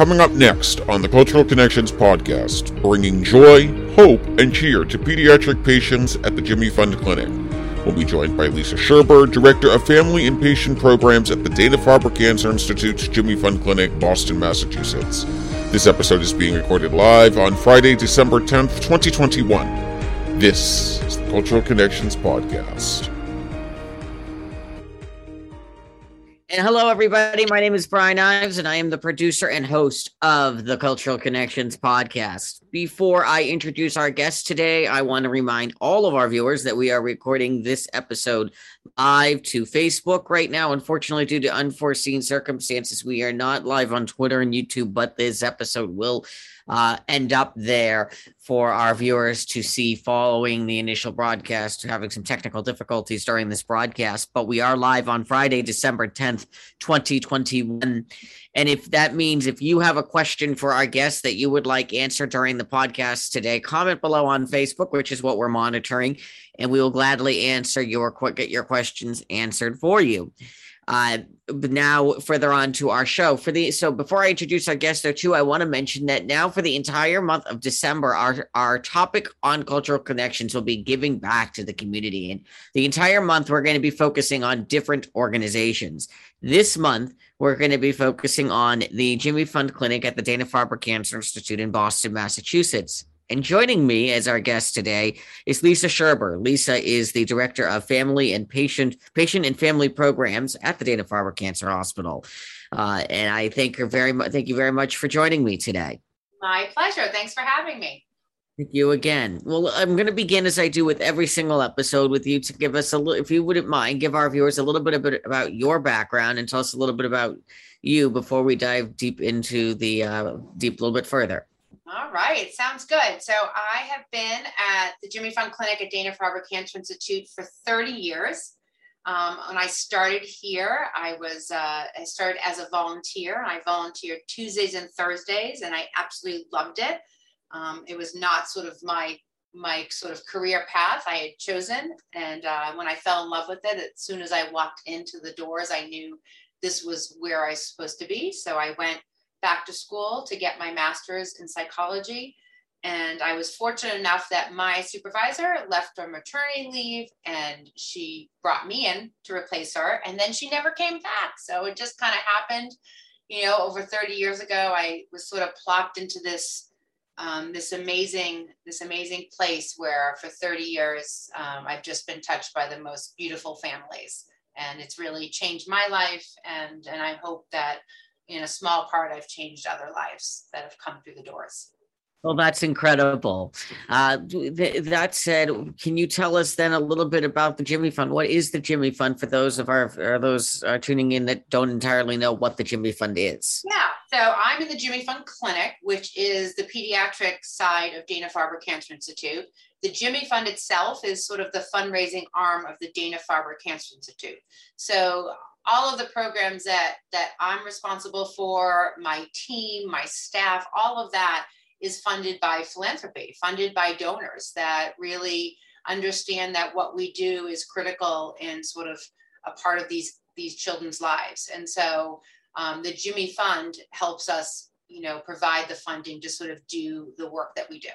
Coming up next on the Cultural Connections podcast, bringing joy, hope, and cheer to pediatric patients at the Jimmy Fund Clinic. We'll be joined by Lisa Sherber, Director of Family and Patient Programs at the Dana Farber Cancer Institute's Jimmy Fund Clinic, Boston, Massachusetts. This episode is being recorded live on Friday, December 10th, 2021. This is the Cultural Connections Podcast. And hello, everybody. My name is Brian Ives, and I am the producer and host of the Cultural Connections podcast. Before I introduce our guest today, I want to remind all of our viewers that we are recording this episode live to Facebook right now. Unfortunately, due to unforeseen circumstances, we are not live on Twitter and YouTube, but this episode will uh, end up there for our viewers to see following the initial broadcast, having some technical difficulties during this broadcast. But we are live on Friday, December 10th, 2021. And if that means if you have a question for our guests that you would like answered during the podcast today, comment below on Facebook, which is what we're monitoring, and we will gladly answer your get your questions answered for you. Uh, now further on to our show for the so before I introduce our guest though too, I want to mention that now for the entire month of December, our our topic on cultural connections will be giving back to the community, and the entire month we're going to be focusing on different organizations. This month we're going to be focusing on the Jimmy Fund Clinic at the Dana Farber Cancer Institute in Boston, Massachusetts. And joining me as our guest today is Lisa Sherber. Lisa is the director of family and patient patient and family programs at the Dana Farber Cancer Hospital. Uh, and I thank her very much. Thank you very much for joining me today. My pleasure. Thanks for having me. Thank you again. Well, I'm going to begin as I do with every single episode with you to give us a little, if you wouldn't mind, give our viewers a little bit about your background and tell us a little bit about you before we dive deep into the uh, deep a little bit further. All right, sounds good. So I have been at the Jimmy Fund Clinic at Dana Farber Cancer Institute for 30 years. Um, when I started here, I was uh, I started as a volunteer. I volunteered Tuesdays and Thursdays, and I absolutely loved it. Um, it was not sort of my my sort of career path I had chosen, and uh, when I fell in love with it, as soon as I walked into the doors, I knew this was where I was supposed to be. So I went back to school to get my master's in psychology. And I was fortunate enough that my supervisor left on maternity leave and she brought me in to replace her. And then she never came back. So it just kind of happened, you know, over 30 years ago, I was sort of plopped into this. Um, this amazing, this amazing place where for 30 years um, I've just been touched by the most beautiful families, and it's really changed my life. And and I hope that in a small part, I've changed other lives that have come through the doors. Well, that's incredible. Uh, th- that said, can you tell us then a little bit about the Jimmy Fund? What is the Jimmy Fund for those of our those are tuning in that don't entirely know what the Jimmy Fund is? Yeah, so I'm in the Jimmy Fund Clinic, which is the pediatric side of Dana Farber Cancer Institute. The Jimmy Fund itself is sort of the fundraising arm of the Dana Farber Cancer Institute. So all of the programs that that I'm responsible for, my team, my staff, all of that is funded by philanthropy, funded by donors that really understand that what we do is critical and sort of a part of these these children's lives. And so um, the Jimmy Fund helps us, you know, provide the funding to sort of do the work that we do.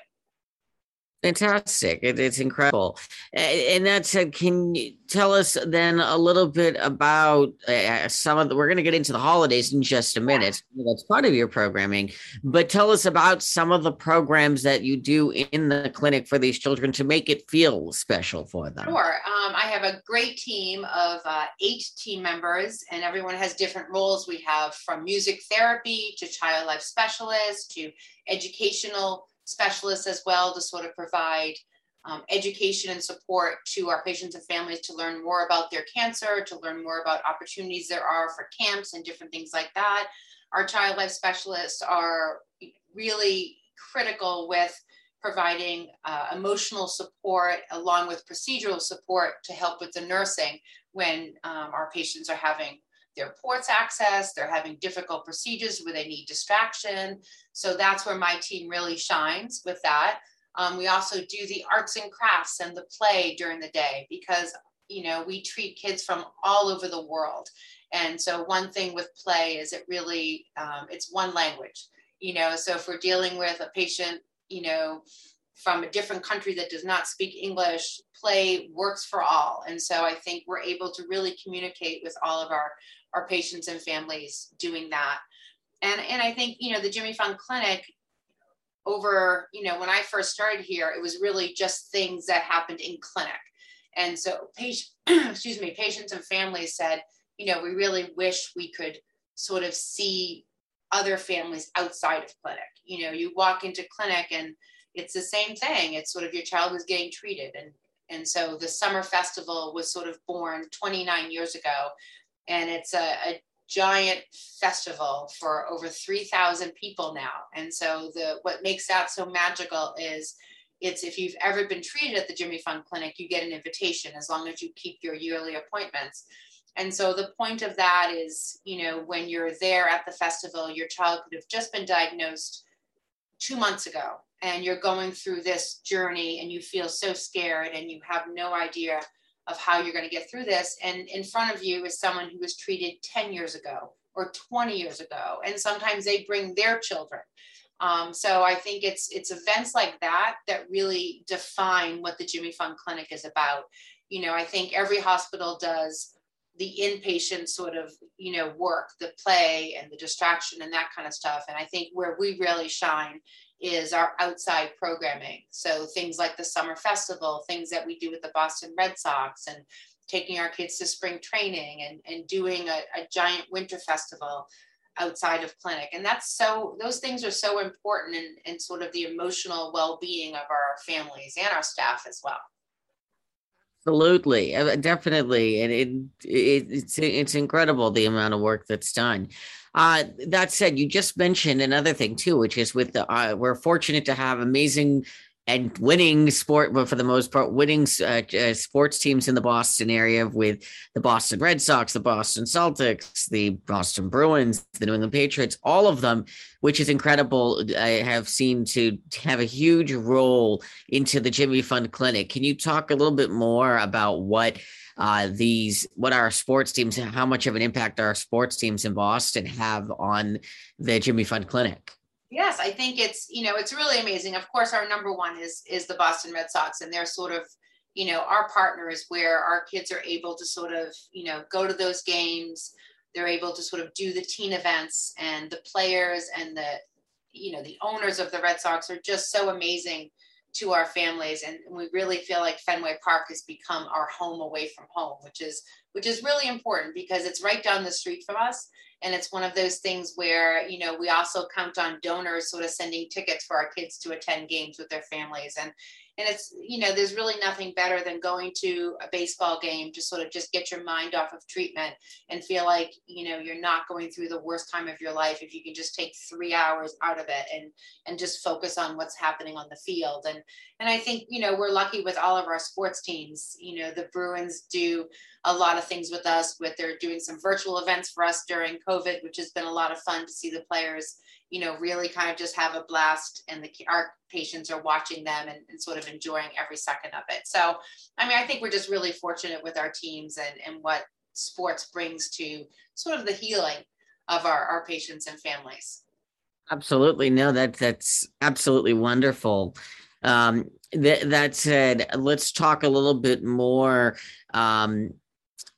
Fantastic. It, it's incredible. And that said, can you tell us then a little bit about uh, some of the, we're going to get into the holidays in just a minute. That's part of your programming, but tell us about some of the programs that you do in the clinic for these children to make it feel special for them. Sure. Um, I have a great team of uh, eight team members, and everyone has different roles. We have from music therapy to child life specialist to educational specialists as well to sort of provide um, education and support to our patients and families to learn more about their cancer, to learn more about opportunities there are for camps and different things like that. Our child life specialists are really critical with providing uh, emotional support along with procedural support to help with the nursing when um, our patients are having their ports access, they're having difficult procedures where they need distraction. So that's where my team really shines with that. Um, we also do the arts and crafts and the play during the day because you know, we treat kids from all over the world. And so one thing with play is it really, um, it's one language, you know, so if we're dealing with a patient, you know, from a different country that does not speak English, play works for all. And so I think we're able to really communicate with all of our, our patients and families doing that. And, and I think, you know, the Jimmy Fund Clinic over, you know, when I first started here, it was really just things that happened in clinic. And so patient, excuse me, patients and families said, you know, we really wish we could sort of see other families outside of clinic. You know, you walk into clinic and it's the same thing. It's sort of your child is getting treated. And, and so the summer festival was sort of born 29 years ago. And it's a, a giant festival for over 3,000 people now. And so the what makes that so magical is it's if you've ever been treated at the Jimmy Fund Clinic, you get an invitation as long as you keep your yearly appointments. And so the point of that is, you know, when you're there at the festival, your child could have just been diagnosed two months ago and you're going through this journey and you feel so scared and you have no idea of how you're going to get through this. And in front of you is someone who was treated 10 years ago or 20 years ago. And sometimes they bring their children. Um, so I think it's it's events like that that really define what the Jimmy Fund Clinic is about. You know, I think every hospital does the inpatient sort of you know work, the play and the distraction and that kind of stuff. And I think where we really shine is our outside programming. So things like the summer festival, things that we do with the Boston Red Sox, and taking our kids to spring training and, and doing a, a giant winter festival outside of clinic. And that's so, those things are so important in, in sort of the emotional well being of our families and our staff as well. Absolutely, uh, definitely, and it, it, it's it's incredible the amount of work that's done. Uh, that said, you just mentioned another thing too, which is with the uh, we're fortunate to have amazing and winning sport, but for the most part, winning uh, uh, sports teams in the Boston area with the Boston Red Sox, the Boston Celtics, the Boston Bruins, the New England Patriots, all of them, which is incredible. I have seen to have a huge role into the Jimmy Fund Clinic. Can you talk a little bit more about what? Uh, these what our sports teams how much of an impact our sports teams in Boston have on the Jimmy Fund Clinic. Yes, I think it's you know it's really amazing. Of course, our number one is is the Boston Red Sox, and they're sort of you know our partners where our kids are able to sort of you know go to those games. They're able to sort of do the teen events, and the players and the you know the owners of the Red Sox are just so amazing to our families and we really feel like Fenway Park has become our home away from home which is which is really important because it's right down the street from us and it's one of those things where you know we also count on donors sort of sending tickets for our kids to attend games with their families and and it's you know there's really nothing better than going to a baseball game to sort of just get your mind off of treatment and feel like you know you're not going through the worst time of your life if you can just take three hours out of it and and just focus on what's happening on the field. And and i think you know we're lucky with all of our sports teams. You know the bruins do a lot of things with us with they're doing some virtual events for us during covid which has been a lot of fun to see the players you know, really kind of just have a blast and the our patients are watching them and, and, sort of enjoying every second of it. So, I mean, I think we're just really fortunate with our teams and, and what sports brings to sort of the healing of our, our patients and families. Absolutely. No, that that's absolutely wonderful. Um, that, that said, let's talk a little bit more um,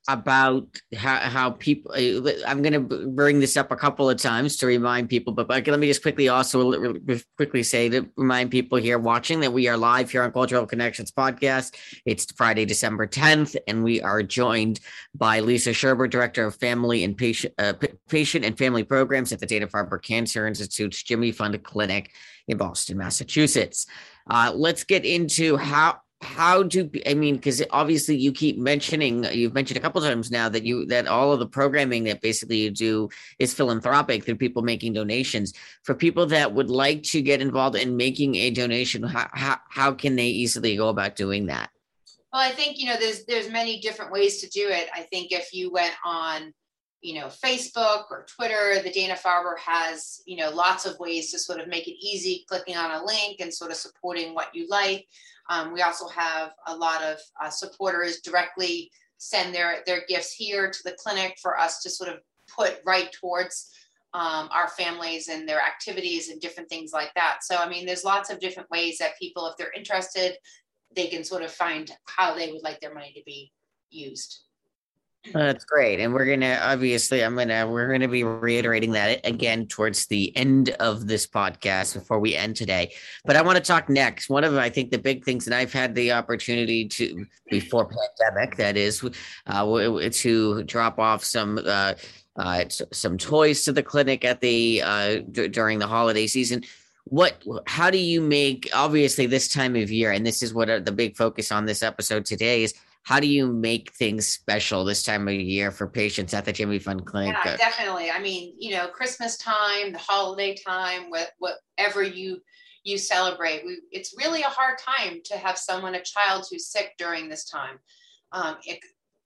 about how, how people uh, i'm going to bring this up a couple of times to remind people but, but let me just quickly also quickly say to remind people here watching that we are live here on cultural connections podcast. It's friday december 10th and we are joined by lisa sherber director of family and patient uh, patient and family programs at the dana-farber cancer institute's jimmy fund clinic in boston massachusetts. Uh, let's get into how how do i mean because obviously you keep mentioning you've mentioned a couple times now that you that all of the programming that basically you do is philanthropic through people making donations. For people that would like to get involved in making a donation how, how, how can they easily go about doing that? Well i think you know there's there's many different ways to do it. I think if you went on you know facebook or twitter the dana-farber has you know lots of ways to sort of make it easy clicking on a link and sort of supporting what you like um, we also have a lot of uh, supporters directly send their their gifts here to the clinic for us to sort of put right towards um, our families and their activities and different things like that. So, I mean, there's lots of different ways that people, if they're interested, they can sort of find how they would like their money to be used. That's great. And we're going to obviously, I'm going to, we're going to be reiterating that again towards the end of this podcast before we end today. But I want to talk next. One of, I think, the big things, and I've had the opportunity to, before pandemic, that is, uh, to drop off some, uh, uh, some toys to the clinic at the uh, d- during the holiday season. What? How do you make? Obviously, this time of year, and this is what uh, the big focus on this episode today is. How do you make things special this time of year for patients at the Jimmy Fund Clinic? Yeah, definitely. I mean, you know, Christmas time, the holiday time, what, whatever you you celebrate, we, it's really a hard time to have someone, a child who's sick during this time. Um, it,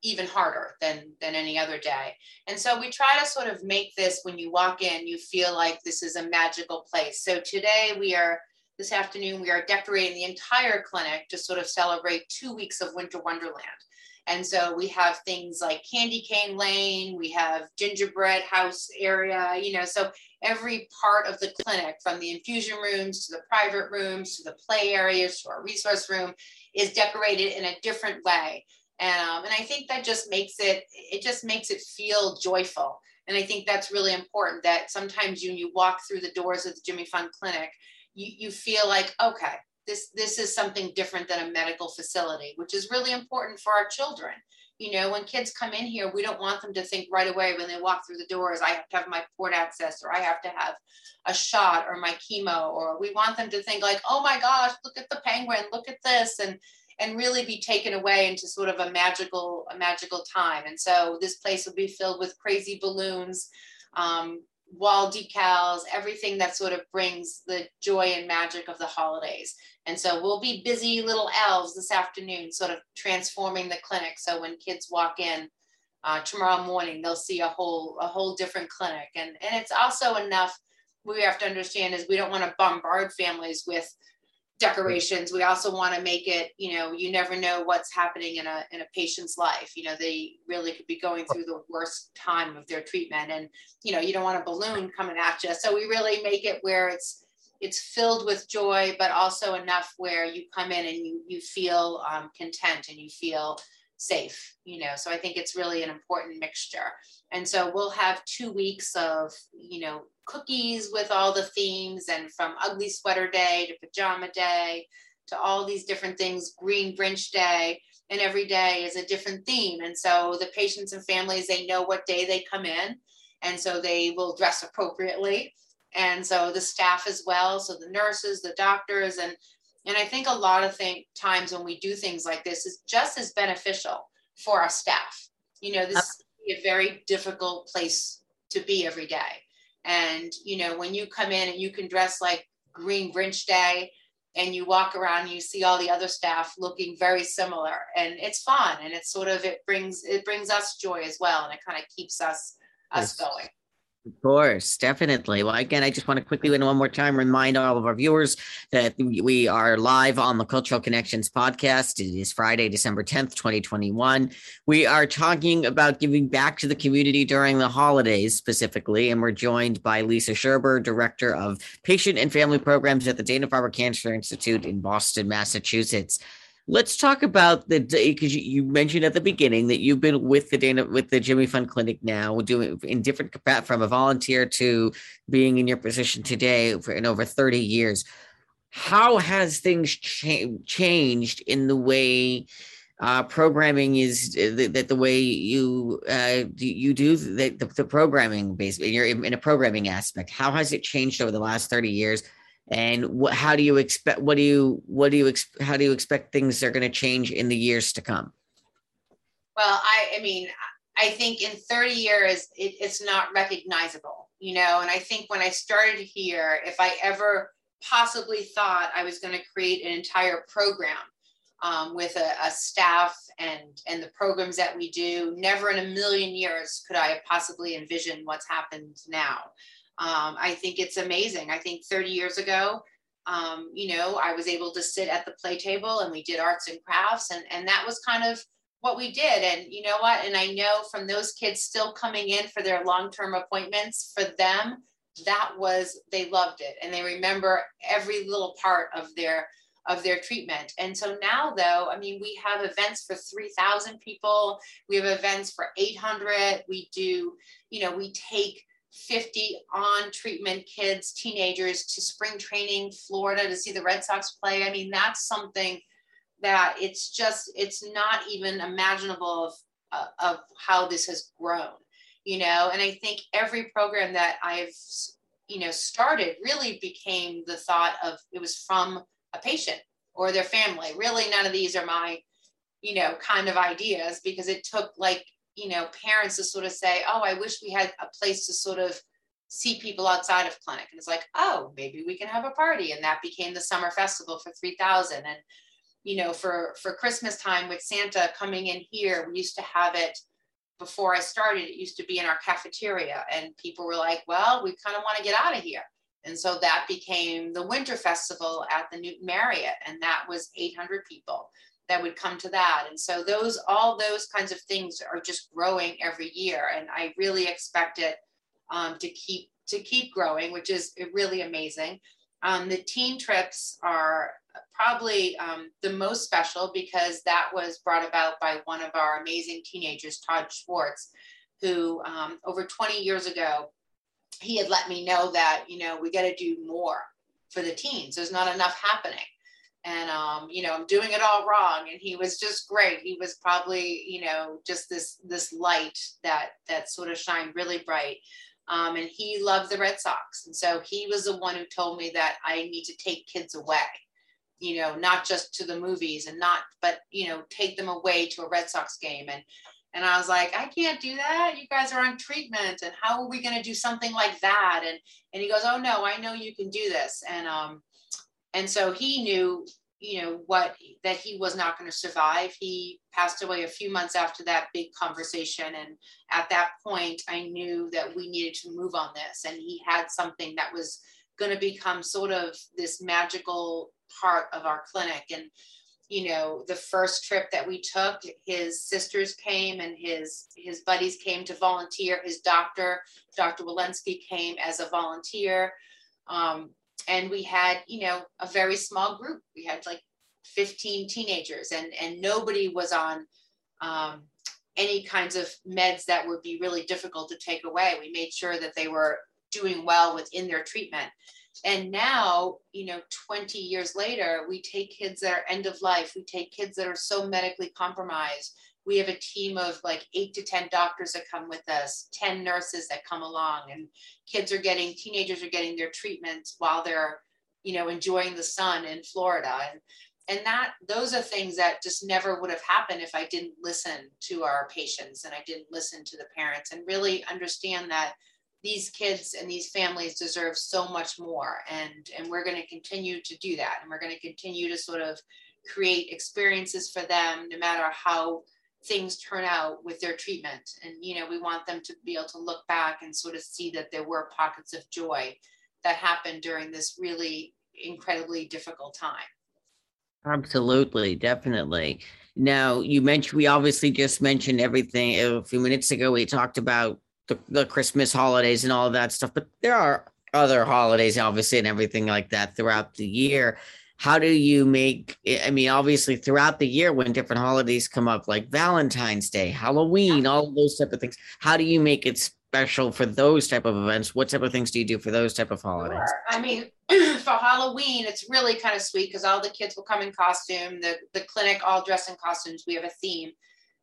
even harder than than any other day and so we try to sort of make this when you walk in you feel like this is a magical place so today we are this afternoon we are decorating the entire clinic to sort of celebrate two weeks of winter wonderland and so we have things like candy cane lane we have gingerbread house area you know so every part of the clinic from the infusion rooms to the private rooms to the play areas to our resource room is decorated in a different way and, um, and I think that just makes it, it just makes it feel joyful. And I think that's really important that sometimes when you walk through the doors of the Jimmy Fund Clinic, you, you feel like, okay, this, this is something different than a medical facility, which is really important for our children. You know, when kids come in here, we don't want them to think right away when they walk through the doors, I have to have my port access or I have to have a shot or my chemo, or we want them to think like, oh my gosh, look at the penguin, look at this. And and really be taken away into sort of a magical a magical time and so this place will be filled with crazy balloons um, wall decals everything that sort of brings the joy and magic of the holidays. And so we'll be busy little elves this afternoon sort of transforming the clinic. So when kids walk in uh, tomorrow morning they'll see a whole a whole different clinic. And and it's also enough we have to understand is we don't want to bombard families with decorations. We also want to make it you know you never know what's happening in a in a patient's life. You know they really could be going through the worst time of their treatment. And you know you don't want a balloon coming at you so we really make it where it's it's filled with joy but also enough where you come in and you you feel um, content and you feel safe you know so i think it's really an important mixture. And so we'll have two weeks of you know cookies with all the themes and from ugly sweater day to pajama day to all these different things green grinch day and every day is a different theme. And so the patients and families they know what day they come in and so they will dress appropriately. And so the staff as well so the nurses the doctors and and I think a lot of think, times when we do things like this is just as beneficial for our staff. You know, this is a very difficult place to be every day. And, you know, when you come in and you can dress like Green Grinch Day and you walk around and you see all the other staff looking very similar and it's fun and it's sort of it brings it brings us joy as well and it kind of keeps us us going of course, definitely. Well, again, I just want to quickly, one more time, remind all of our viewers that we are live on the Cultural Connections podcast. It is Friday, December 10th, 2021. We are talking about giving back to the community during the holidays specifically, and we're joined by Lisa Sherber, Director of Patient and Family Programs at the Dana Farber Cancer Institute in Boston, Massachusetts. Let's talk about the because you, you, mentioned at the beginning that you've been with the Dana with the Jimmy Fund Clinic now, doing in different from a volunteer to being in your position today for in over thirty years. How has things cha- changed in the way uh, programming is uh, that the way you uh, you do the, the, the programming basically you're in a programming aspect? How has it changed over the last thirty years? And what, how do you expect what do you what do you how do you expect things are going to change in the years to come? Well i i mean i think in 30 years it, it's not recognizable you know? And i think when i started here if i ever possibly thought i was going to create an entire program um, with a, a, staff and and the programs that we do never in a million years could i have possibly envisioned what's happened now um, I think it's amazing. I think 30 years ago, um, you know, I was able to sit at the play table and we did arts and crafts, and, and that was kind of what we did. And you know what? And I know from those kids still coming in for their long term appointments, for them, that was, they loved it. And they remember every little part of their of their treatment. And so now though, I mean, we have events for 3000 people, we have events for 800, we do, you know, we take 50 on treatment kids, teenagers to spring training, Florida to see the Red Sox play. I mean, that's something that it's just it's not even imaginable of uh, of how this has grown you know and i think every program that i've you know started really became the thought of it was from a patient or their family really none of these are my you know kind of ideas because it took like you know parents to sort of say oh i wish we had a place to sort of see people outside of clinic. And it's like oh maybe we can have a party. And that became the summer festival for 3000 and you know, for for Christmas time with Santa coming in here, we used to have it before I started. It used to be in our cafeteria, and people were like, "Well, we kind of want to get out of here." And so that became the Winter Festival at the Newton Marriott, and that was 800 people that would come to that. And so those, all those kinds of things are just growing every year, and I really expect it um, to keep to keep growing, which is really amazing. Um, the teen trips are probably um, the most special because that was brought about by one of our amazing teenagers, Todd Schwartz, who um, over 20 years ago, he had let me know that, you know, we got to do more for the teens. There's not enough happening. And, um, you know, I'm doing it all wrong. And he was just great. He was probably, you know, just this, this light that, that sort of shined really bright. Um, and he loved the Red Sox. And so he was the one who told me that I need to take kids away you know, not just to the movies and not, but, you know, take them away to a Red Sox game. And, and I was like, I can't do that. You guys are on treatment. And how are we going to do something like that? And, and he goes, Oh no, I know you can do this. And, um, and so he knew, you know, what, that he was not going to survive. He passed away a few months after that big conversation. And at that point, I knew that we needed to move on this. And he had something that was going to become sort of this magical part of our clinic. And, you know, the first trip that we took, his sisters came and his his buddies came to volunteer. His doctor, Dr. Walensky, came as a volunteer. Um, and we had, you know, a very small group. We had like 15 teenagers and, and nobody was on um, any kinds of meds that would be really difficult to take away. We made sure that they were doing well within their treatment. And now, you know, 20 years later, we take kids that are end of life. We take kids that are so medically compromised. We have a team of like eight to 10 doctors that come with us, 10 nurses that come along, and kids are getting, teenagers are getting their treatments while they're, you know, enjoying the sun in Florida. And and that those are things that just never would have happened if I didn't listen to our patients and I didn't listen to the parents and really understand that these kids and these families deserve so much more and and we're going to continue to do that and we're going to continue to sort of create experiences for them no matter how things turn out with their treatment. And you know we want them to be able to look back and sort of see that there were pockets of joy that happened during this really incredibly difficult time. Absolutely definitely. Now you mentioned we obviously just mentioned everything. A few minutes ago we talked about the, the Christmas holidays and all of that stuff, but there are other holidays, obviously, and everything like that throughout the year. How do you make? I mean, obviously, throughout the year when different holidays come up, like Valentine's Day, Halloween, all those type of things. How do you make it special for those type of events? What type of things do you do for those type of holidays? Sure. I mean, for Halloween, it's really kind of sweet because all the kids will come in costume. The the clinic all dress in costumes. We have a theme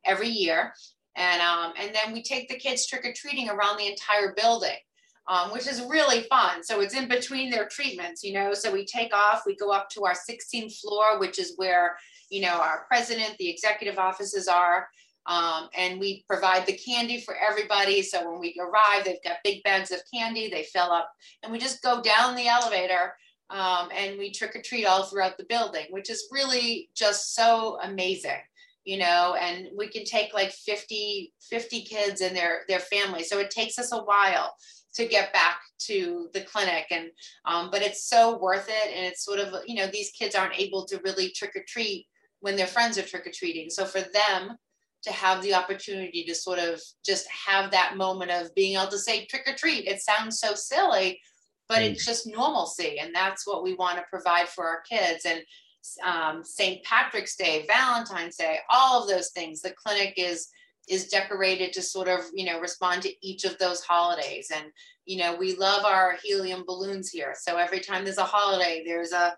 every year, and um, and then we take the kids trick or treating around the entire building. Um, which is really fun. So it's in between their treatments, you know. So we take off, we go up to our 16th floor, which is where, you know, our president, the executive offices are. Um, and we provide the candy for everybody. So when we arrive, they've got big bags of candy, they fill up, and we just go down the elevator um, and we trick or treat all throughout the building, which is really just so amazing you know and we can take like 50 50 kids and their their family so it takes us a while to get back to the clinic and um, but it's so worth it and it's sort of you know these kids aren't able to really trick or treat when their friends are trick or treating so for them to have the opportunity to sort of just have that moment of being able to say trick or treat. It sounds so silly, but it's just normalcy. And that's what we want to provide for our kids. And um, St. Patrick's Day, Valentine's Day, all of those things. The clinic is is decorated to sort of you know respond to each of those holidays and you know we love our helium balloons here so every time there's a holiday there's a,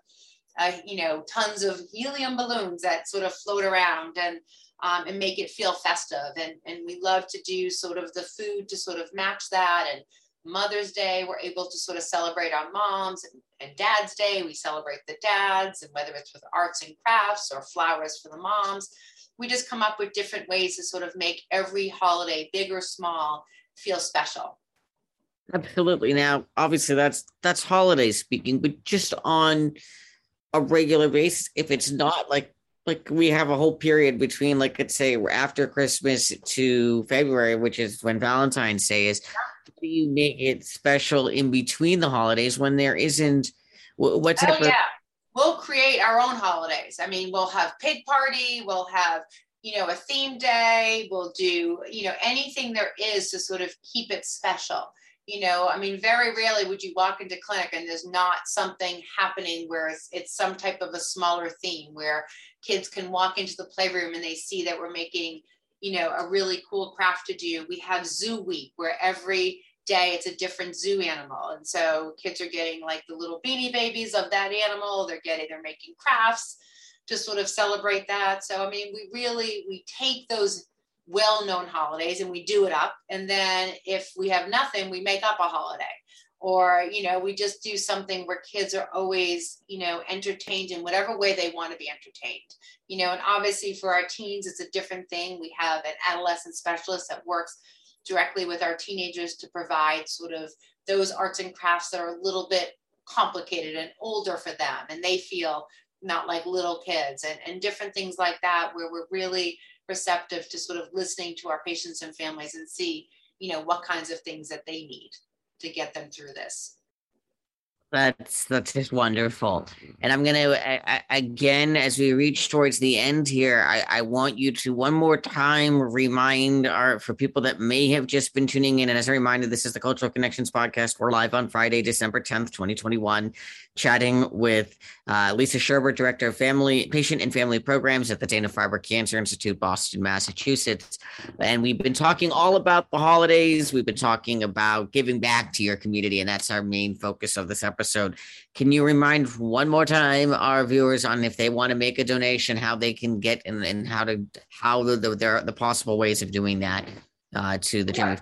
a you know tons of helium balloons that sort of float around and um, and make it feel festive and and we love to do sort of the food to sort of match that and Mother's Day, we're able to sort of celebrate our moms and, Dad's Day, we celebrate the dads, and whether it's with arts and crafts or flowers for the moms, we just come up with different ways to sort of make every holiday, big or small, feel special. Absolutely. Now, obviously, that's that's holiday speaking, but just on a regular basis, if it's not like like we have a whole period between like let's say after christmas to february which is when valentine's day is how do you make it special in between the holidays when there isn't what type oh, yeah. we'll create our own holidays i mean we'll have pig party we'll have you know a theme day we'll do you know anything there is to sort of keep it special you know i mean very rarely would you walk into clinic and there's not something happening where it's, it's some type of a smaller theme where kids can walk into the playroom and they see that we're making you know a really cool craft to do. We have zoo week where every day it's a different zoo animal. And so kids are getting like the little beanie babies of that animal. They're getting they're making crafts to sort of celebrate that. So i mean we really we take those well-known holidays and we do it up. And then if we have nothing we make up a holiday or you know we just do something where kids are always you know entertained in whatever way they want to be entertained. You know and obviously for our teens it's a different thing. We have an adolescent specialist that works directly with our teenagers to provide sort of those arts and crafts that are a little bit complicated and older for them and they feel not like little kids and, and different things like that where we're really receptive to sort of listening to our patients and families and see you know what kinds of things that they need to get them through this. That's that's just wonderful. And I'm gonna I, I, again as we reach towards the end here, I, I want you to one more time remind our for people that may have just been tuning in. And as a reminder, this is the Cultural Connections podcast. We're live on Friday, December 10th, 2021, chatting with uh, Lisa Sherber, Director of Family, Patient and Family Programs at the Dana Farber Cancer Institute, Boston, Massachusetts. And we've been talking all about the holidays. We've been talking about giving back to your community, and that's our main focus of this episode. Can you remind one more time our viewers on if they want to make a donation, how they can get and, and how to how the, the there are the possible ways of doing that uh, to the Jimmy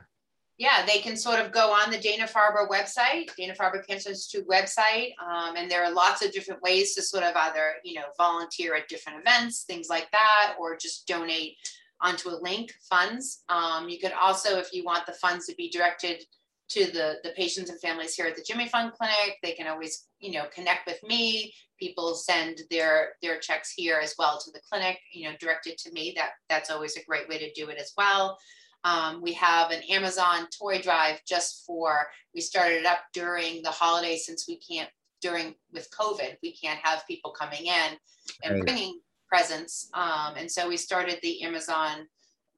yeah, they can sort of go on the Dana Farber website, Dana Farber Cancer Institute website, um, and there are lots of different ways to sort of either you know volunteer at different events, things like that, or just donate onto a link funds. Um, you could also, if you want the funds to be directed to the the patients and families here at the Jimmy Fund Clinic, they can always you know connect with me. People send their their checks here as well to the clinic, you know, directed to me. That that's always a great way to do it as well. Um, we have an Amazon toy drive just for, we started it up during the holiday since we can't, during with COVID, we can't have people coming in and right. bringing presents. Um, and so we started the Amazon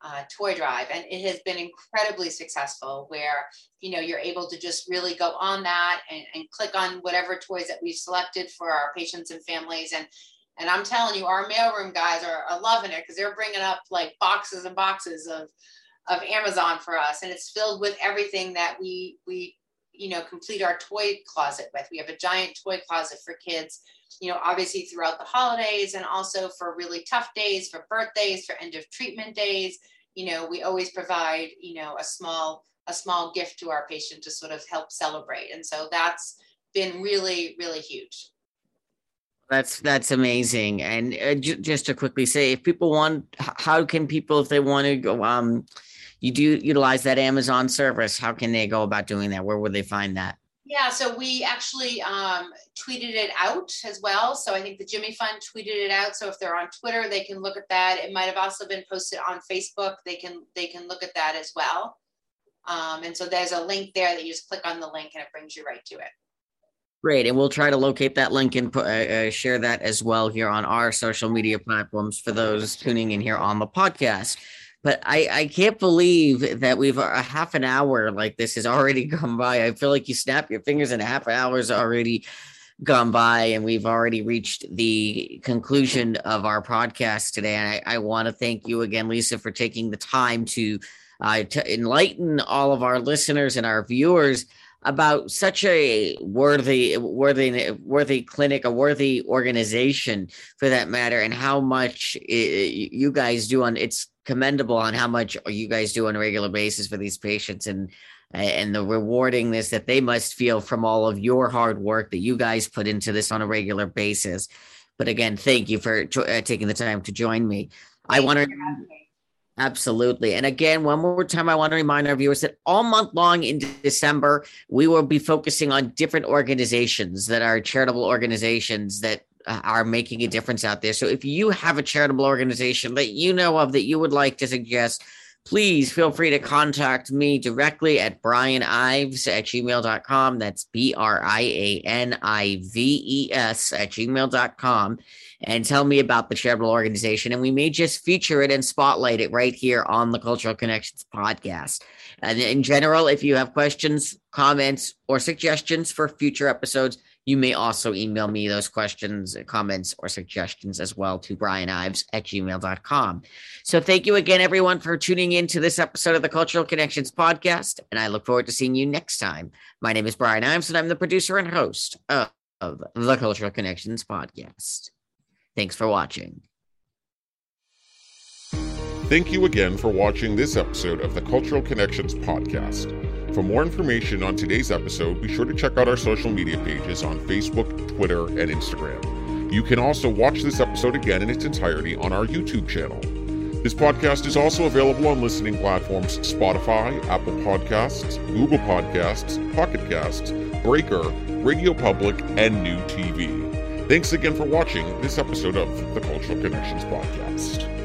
uh, toy drive and it has been incredibly successful where you know you're able to just really go on that and, and click on whatever toys that we've selected for our patients and families. And and i'm telling you our mailroom guys are, are loving it because they're bringing up like boxes and boxes of of Amazon for us, and it's filled with everything that we we you know complete our toy closet with. We have a giant toy closet for kids, you know, obviously throughout the holidays and also for really tough days, for birthdays, for end of treatment days. You know, we always provide you know a small a small gift to our patient to sort of help celebrate, and so that's been really really huge. That's that's amazing. And uh, j- just to quickly say, if people want, how can people, if they want to go, um, you do utilize that Amazon service. How can they go about doing that? Where would they find that? Yeah, so we actually um, tweeted it out as well. So I think the Jimmy Fund tweeted it out. So if they're on Twitter, they can look at that. It might have also been posted on Facebook. They can they can look at that as well. Um, and so there's a link there that you just click on the link and it brings you right to it. Great, and we'll try to locate that link and put, uh, uh, share that as well here on our social media platforms for those tuning in here on the podcast. But I, I can't believe that we've a half an hour like this has already gone by. I feel like you snap your fingers and a half hour's already gone by and we've already reached the conclusion of our podcast today. And I, I want to thank you again, Lisa, for taking the time to, uh, to enlighten all of our listeners and our viewers about such a worthy, worthy, worthy clinic, a worthy organization for that matter, and how much it, you guys do on. It's commendable on how much you guys do on a regular basis for these patients and and the rewardingness that they must feel from all of your hard work that you guys put into this on a regular basis. But again, thank you for uh, taking the time to join me. Thank I want to absolutely. And again, one more time, I want to remind our viewers that all month long in December, we will be focusing on different organizations that are charitable organizations that uh, are making a difference out there. So if you have a charitable organization that you know of that you would like to suggest, please feel free to contact me directly at Brian Ives at gmail.com. That's B R I A N I V E S at gmail.com and tell me about the charitable organization. And we may just feature it and spotlight it right here on the Cultural Connections podcast. And in general, if you have questions, comments, or suggestions for future episodes, you may also email me those questions, uh, comments, or suggestions as well to brianives at gmail.com. So thank you again, everyone, for tuning in to this episode of the Cultural Connections podcast. And I look forward to seeing you next time. My name is Brian Ives, and I'm the producer and host of, of the Cultural Connections podcast. Thanks for watching. Thank you again for watching this episode of the Cultural Connections podcast. For more information on today's episode, be sure to check out our social media pages on Facebook, Twitter, and Instagram. You can also watch this episode again in its entirety on our YouTube channel. This podcast is also available on listening platforms Spotify, Apple Podcasts, Google Podcasts, Pocket Casts, Breaker, Radio Public, and New TV. Thanks again for watching this episode of the Cultural Connections Podcast.